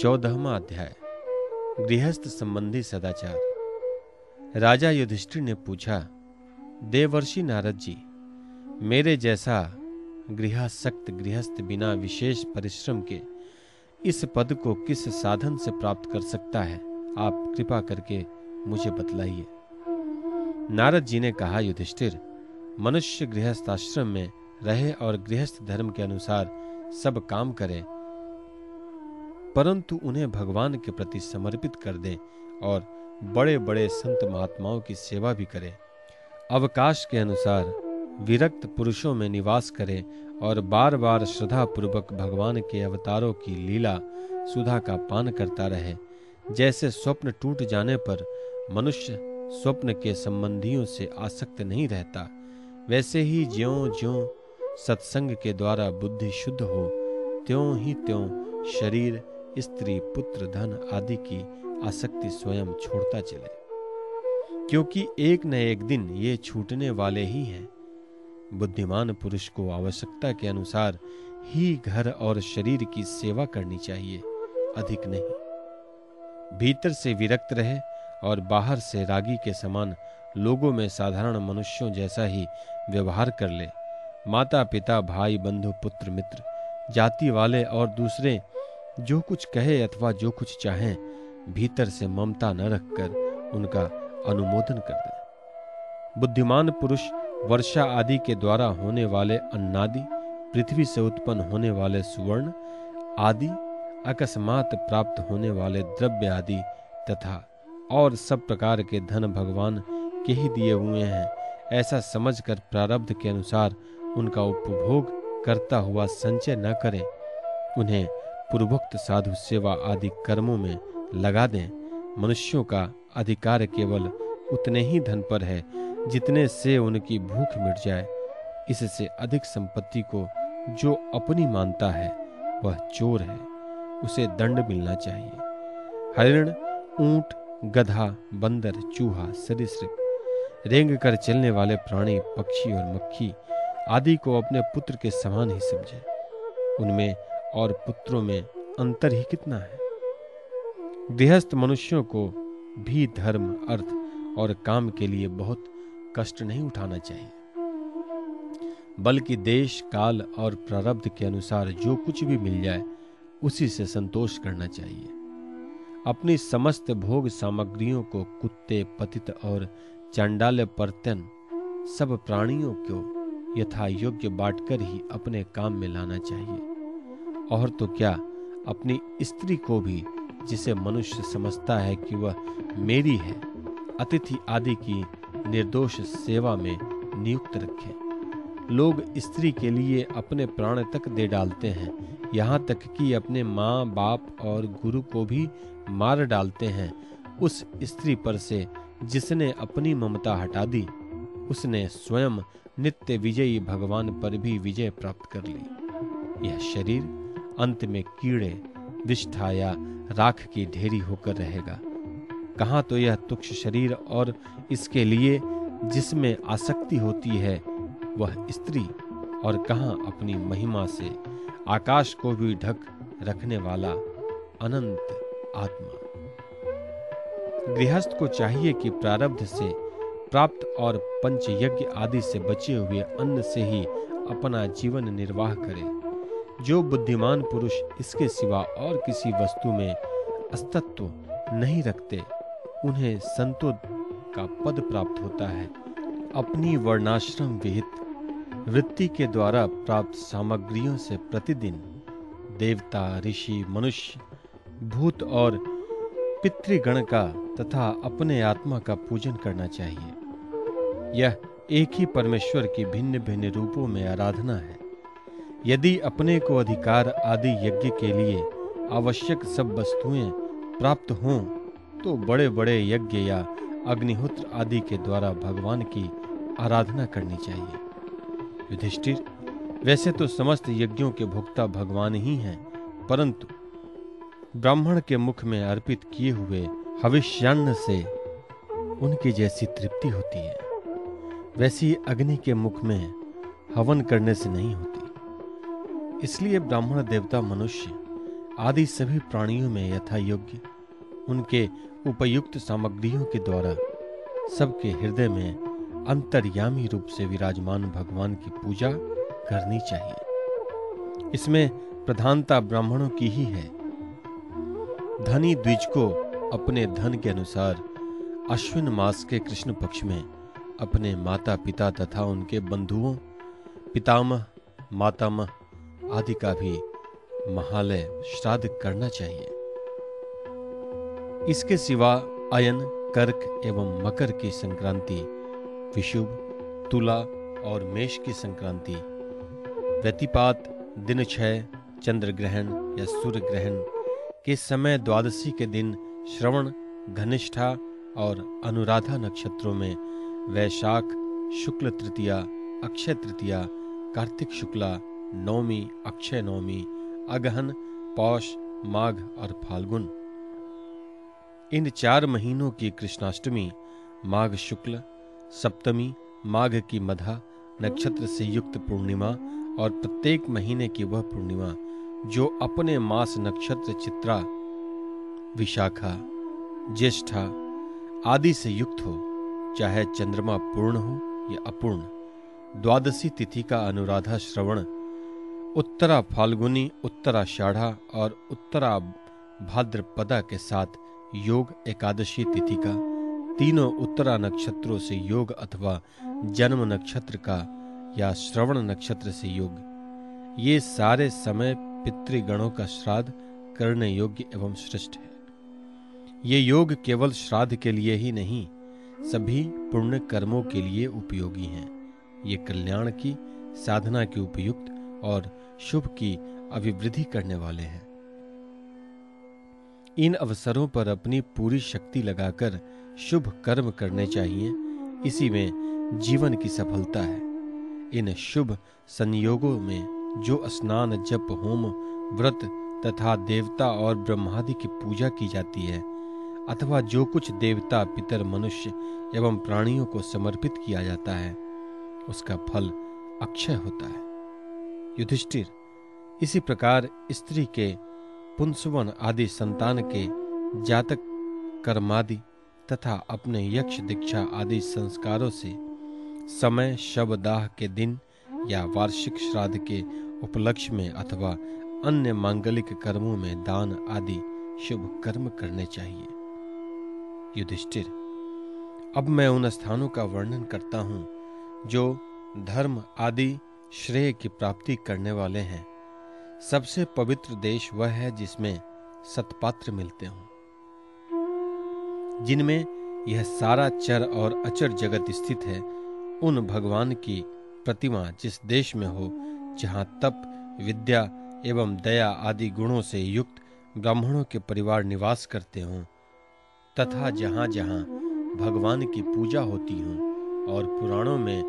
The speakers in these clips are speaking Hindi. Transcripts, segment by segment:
चौदहवा अध्याय। गृहस्थ संबंधी सदाचार। राजा युधिष्ठिर ने पूछा, देवर्षि नारद जी, मेरे जैसा गृहसक्त गृहस्थ बिना विशेष परिश्रम के इस पद को किस साधन से प्राप्त कर सकता है? आप कृपा करके मुझे बतलाइए। नारद जी ने कहा, युधिष्ठिर, मनुष्य गृहस्थ आश्रम में रहे और गृहस्थ धर्म के अनुसार सब काम करे परंतु उन्हें भगवान के प्रति समर्पित कर दे और बड़े बड़े संत महात्माओं की सेवा भी करें। अवकाश के अनुसार विरक्त पुरुषों में निवास करे और बार बार श्रद्धा पूर्वक भगवान के अवतारों की लीला, सुधा का पान करता रहे। जैसे स्वप्न टूट जाने पर मनुष्य स्वप्न के संबंधियों से आसक्त नहीं रहता, वैसे ही ज्यो ज्यो सत्संग के द्वारा बुद्धि शुद्ध हो, त्यों ही त्यों शरीर स्त्री, पुत्र, धन आदि की आसक्ति स्वयं छोड़ता चले। क्योंकि एक न एक दिन ये छूटने वाले ही हैं। बुद्धिमान पुरुष को आवश्यकता के अनुसार ही घर और शरीर की सेवा करनी चाहिए, अधिक नहीं। भीतर से विरक्त रहे और बाहर से रागी के समान लोगों में साधारण मनुष्यों जैसा ही व्यवहार कर ले। माता पिता भाई, बंधु, पुत्र, मित्र, जाति वाले और दूसरे जो कुछ कहे अथवा जो कुछ चाहें, भीतर से ममता न रखकर उनका अनुमोदन कर दे। बुद्धिमान पुरुष वर्षा आदि के द्वारा होने वाले अन्नादि, पृथ्वी से उत्पन्न होने वाले सुवर्ण आदि, अकस्मात प्राप्त होने वाले द्रव्य आदि तथा और सब प्रकार के धन भगवान के ही दिए हुए हैं, ऐसा समझकर प्रारब्ध के अनुसार उनका उपभोग करता हुआ संचय न करें। उन्हें पूर्वोक्त साधु सेवा आदि कर्मों में लगा दें। मनुष्यों का अधिकार केवल उतने ही धन पर है, जितने से उनकी भूख मिट जाए। इससे अधिक संपत्ति को जो अपनी मानता है, वह चोर है। उसे दंड मिलना चाहिए। हरिण, ऊँट, गधा, बंदर, चूहा, सरीसृप, रेंग कर चलने वाले प्राणी, पक्षी और मक्खी आदि को अपने पुत्र के समान ही समझे। उनमें और पुत्रों में अंतर ही कितना है? गृहस्थ मनुष्यों को भी धर्म, अर्थ और काम के लिए बहुत कष्ट नहीं उठाना चाहिए। बल्कि देश, काल और प्रारब्ध के अनुसार जो कुछ भी मिल जाए, उसी से संतोष करना चाहिए। अपनी समस्त भोग सामग्रियों को कुत्ते, पतित और चांडाल परतन, सब प्राणियों को यथा योग्य बांटकर ही अपने काम में लाना चाहिए। और तो क्या अपनी स्त्री को भी, जिसे मनुष्य समझता है कि वह मेरी है, अतिथि आदि की निर्दोष सेवा में नियुक्त रखें। लोग स्त्री के लिए अपने प्राण तक दे डालते हैं। यहाँ तक कि अपने माँ, बाप और गुरु को भी मार डालते हैं। उस स्त्री पर से जिसने अपनी ममता हटा दी, उसने स्वयं नित्य विजयी भगवान पर भी विजय प्राप्त कर ली। यह शरीर अंत में कीड़े विष्ठा या राख की ढेरी होकर रहेगा। कहाँ तो यह तुक्ष शरीर और इसके लिए जिसमें आसक्ति होती है, वह स्त्री और कहाँ अपनी महिमा से आकाश को भी ढक रखने वाला अनंत आत्मा। गृहस्थ को चाहिए कि प्रारब्ध से प्राप्त और पंचयज्ञ आदि से बचे हुए अन्न से ही अपना जीवन निर्वाह करे। जो बुद्धिमान पुरुष इसके सिवा और किसी वस्तु में अस्तित्व नहीं रखते, उन्हें संतों का पद प्राप्त होता है। अपनी वर्णाश्रम विहित वृत्ति के द्वारा प्राप्त सामग्रियों से प्रतिदिन देवता, ऋषि, मनुष्य, भूत और पितृगण का तथा अपने आत्मा का पूजन करना चाहिए। यह एक ही परमेश्वर की भिन्न भिन्न रूपों में आराधना है। यदि अपने को अधिकार आदि यज्ञ के लिए आवश्यक सब वस्तुएँ प्राप्त हों तो बड़े बड़े यज्ञ या अग्निहोत्र आदि के द्वारा भगवान की आराधना करनी चाहिए। युधिष्ठिर, वैसे तो समस्त यज्ञों के भोक्ता भगवान ही हैं, परंतु ब्राह्मण के मुख में अर्पित किए हुए हविष्यान्न से उनकी जैसी तृप्ति होती है। वैसी अग्नि के मुख में हवन करने से नहीं होती। इसलिए ब्राह्मण देवता मनुष्य आदि सभी प्राणियों में यथा योग्य उनके उपयुक्त सामग्रियों के द्वारा सबके हृदय में अंतर्यामी रूप से विराजमान भगवान की पूजा करनी चाहिए। इसमें प्रधानता ब्राह्मणों की ही है। धनी द्विज को अपने धन के अनुसार अश्विन मास के कृष्ण पक्ष में अपने माता पिता तथा उनके बंधुओं, पितामह, मातामह आदि का भी महालय श्राद्ध करना चाहिए। इसके सिवा अयन, कर्क एवं मकर की संक्रांति, विशुभ, तुला और मेष की संक्रांति, व्यतिपात दिन क्षय चंद्र ग्रहण या सूर्य ग्रहण के समय द्वादशी के दिन श्रवण, घनिष्ठा और अनुराधा नक्षत्रों में वैशाख, शुक्ल तृतीया, अक्षय तृतीया, कार्तिक शुक्ला नवमी अक्षय नवमी अगहन, पौष, माघ और फाल्गुन। इन चार महीनों की कृष्णाष्टमी, माघ शुक्ल, सप्तमी, माघ की मधा, नक्षत्र से युक्त पूर्णिमा और प्रत्येक महीने की वह पूर्णिमा, जो अपने मास नक्षत्र चित्रा, विशाखा, ज्येष्ठा आदि से युक्त हो, चाहे चंद्रमा पूर्ण हो या अपूर्ण। द्वादशी तिथि का अनुराधा श्रवण उत्तरा फाल्गुनी, उत्तरा शाढ़ा और उत्तरा भाद्रपदा के साथ योग एकादशी तिथि का। तीनों उत्तरा नक्षत्रों से योग अथवा जन्म नक्षत्र का या श्रवण नक्षत्र से योग। ये सारे समय पितृगणों का श्राद्ध करने योग्य एवं श्रेष्ठ है। ये योग केवल श्राद्ध के लिए ही नहीं, सभी पुण्य कर्मों के लिए उपयोगी हैं। ये कल्याण की, साधना के उपयुक्त और शुभ की अभिवृद्धि करने वाले हैं। इन अवसरों पर अपनी पूरी शक्ति लगाकर शुभ कर्म करने चाहिए। इसी में जीवन की सफलता है। इन शुभ संयोगों में जो स्नान, जप, होम, व्रत तथा देवता और ब्रह्मादि की पूजा की जाती है, अथवा जो कुछ देवता, पितर, मनुष्य एवं प्राणियों को समर्पित किया जाता है, उसका फल अक्षय होता है। युधिष्ठिर। इसी प्रकार स्त्री के पुंसवन आदि संतान के जातक कर्मादि तथा अपने यक्ष दीक्षा आदि संस्कारों से समय शबदाह के दिन या वार्षिक श्राद्ध के उपलक्ष्य में अथवा अन्य मांगलिक कर्मों में दान आदि शुभ कर्म करने चाहिए। युधिष्ठिर, अब मैं उन स्थानों का वर्णन करता हूँ जो धर्म आदि श्रेय की प्राप्ति करने वाले हैं। सबसे पवित्र देश वह है जिसमें सतपात्र मिलते हों। जिनमें यह सारा चर और अचर जगत स्थित है, उन भगवान की प्रतिमा जिस देश में हो, जहाँ तप, विद्या एवं दया आदि गुणों से युक्त ब्राह्मणों के परिवार निवास करते हों, तथा जहाँ जहाँ भगवान की पूजा होती हो और पुराणों में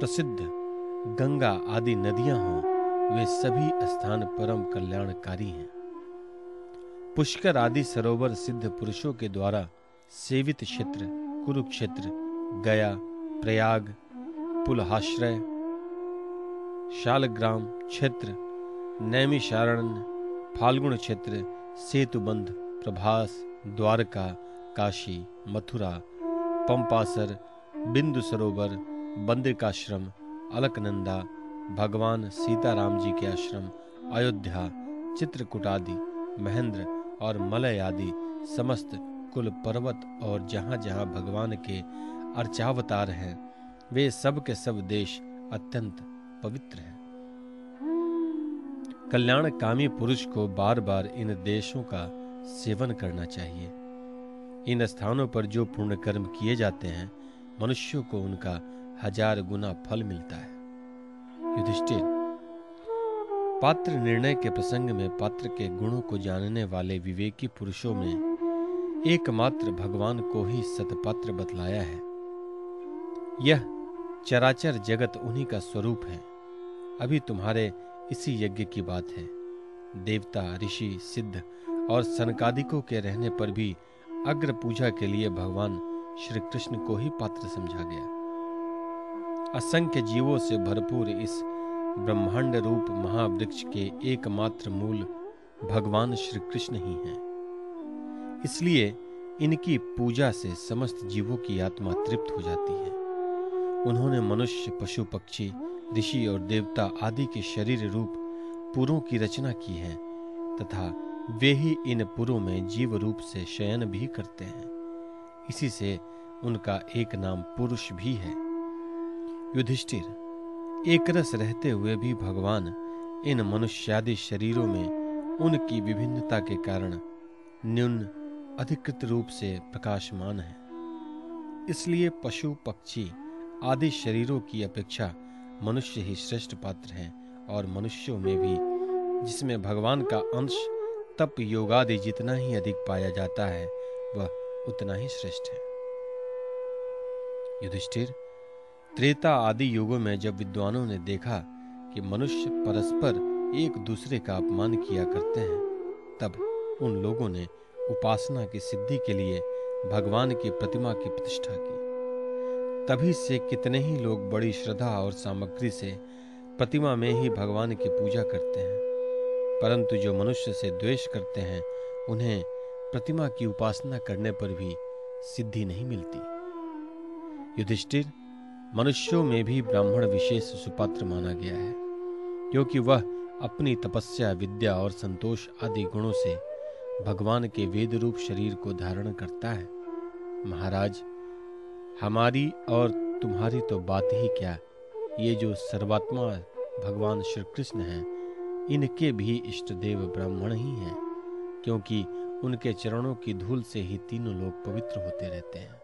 प्रसिद्ध गंगा आदि नदियाँ हों, वे सभी स्थान परम कल्याणकारी हैं। पुष्कर आदि सरोवर सिद्ध पुरुषों के द्वारा सेवित क्षेत्र, कुरुक्षेत्र, गया, प्रयाग, पुलहाश्रय, शालग्राम क्षेत्र, नैमिषारण्य फाल्गुन क्षेत्र, सेतुबंध, प्रभास, द्वारका, काशी, मथुरा, पंपासर, बिंदु सरोवर बंदिकाश्रम अलकनंदा, भगवान सीताराम जी के आश्रम, अयोध्या चित्रकूट आदि महेंद्र और मलय आदि समस्त कुल पर्वत और जहाँ जहाँ भगवान के अर्चावतार हैं, वे सब के सब देश अत्यंत पवित्र हैं। कल्याण कामी पुरुष को बार बार इन देशों का सेवन करना चाहिए। इन स्थानों पर जो पुण्य कर्म किए जाते हैं, मनुष्यों को उनका हज़ार गुना फल मिलता है। युधिष्ठिर, पात्र निर्णय के प्रसंग में पात्र के गुणों को जानने वाले विवेकी पुरुषों में एकमात्र भगवान को ही सतपात्र बतलाया है। यह चराचर जगत उन्हीं का स्वरूप है। अभी तुम्हारे इसी यज्ञ की बात है। देवता, ऋषि, सिद्ध और सनकादिकों के रहने पर भी अग्र पूजा के लिए भगवान श्री कृष्ण को ही पात्र समझा गया। असंख्य जीवों से भरपूर इस ब्रह्मांड रूप महावृक्ष के एकमात्र मूल भगवान श्री कृष्ण ही हैं। इसलिए इनकी पूजा से समस्त जीवों की आत्मा तृप्त हो जाती है। उन्होंने मनुष्य, पशु, पक्षी, ऋषि और देवता आदि के शरीर रूप पुरों की रचना की है तथा वे ही इन पुरों में जीव रूप से शयन भी करते हैं। इसी से उनका एक नाम पुरुष भी है। युधिष्ठिर, एक रस रहते हुए भी भगवान इन मनुष्यादि शरीरों में उनकी विभिन्नता के कारण न्यून अधिकृत रूप से प्रकाशमान है। इसलिए पशु, पक्षी आदि शरीरों की अपेक्षा मनुष्य ही श्रेष्ठ पात्र हैं और मनुष्यों में भी, जिसमें भगवान का अंश तप योगादि जितना ही अधिक पाया जाता है, वह उतना ही श्रेष्ठ है। युधिष्ठिर त्रेता आदि युगों में जब विद्वानों ने देखा कि मनुष्य परस्पर एक दूसरे का अपमान किया करते हैं, तब उन लोगों ने उपासना की सिद्धि के लिए भगवान की प्रतिमा की प्रतिष्ठा की। तभी से कितने ही लोग बड़ी श्रद्धा और सामग्री से प्रतिमा में ही भगवान की पूजा करते हैं, परंतु जो मनुष्य से द्वेष करते हैं, उन्हें प्रतिमा की उपासना करने पर भी सिद्धि नहीं मिलती। युधिष्ठिर मनुष्यों में भी ब्राह्मण विशेष सुपात्र माना गया है, क्योंकि वह अपनी तपस्या, विद्या और संतोष आदि गुणों से भगवान के वेद रूप शरीर को धारण करता है। महाराज, हमारी और तुम्हारी तो बात ही क्या? ये जो सर्वात्मा भगवान श्री कृष्ण हैं, इनके भी इष्ट देव ब्राह्मण ही हैं, क्योंकि उनके चरणों की धूल से ही तीनों लोग पवित्र होते रहते हैं।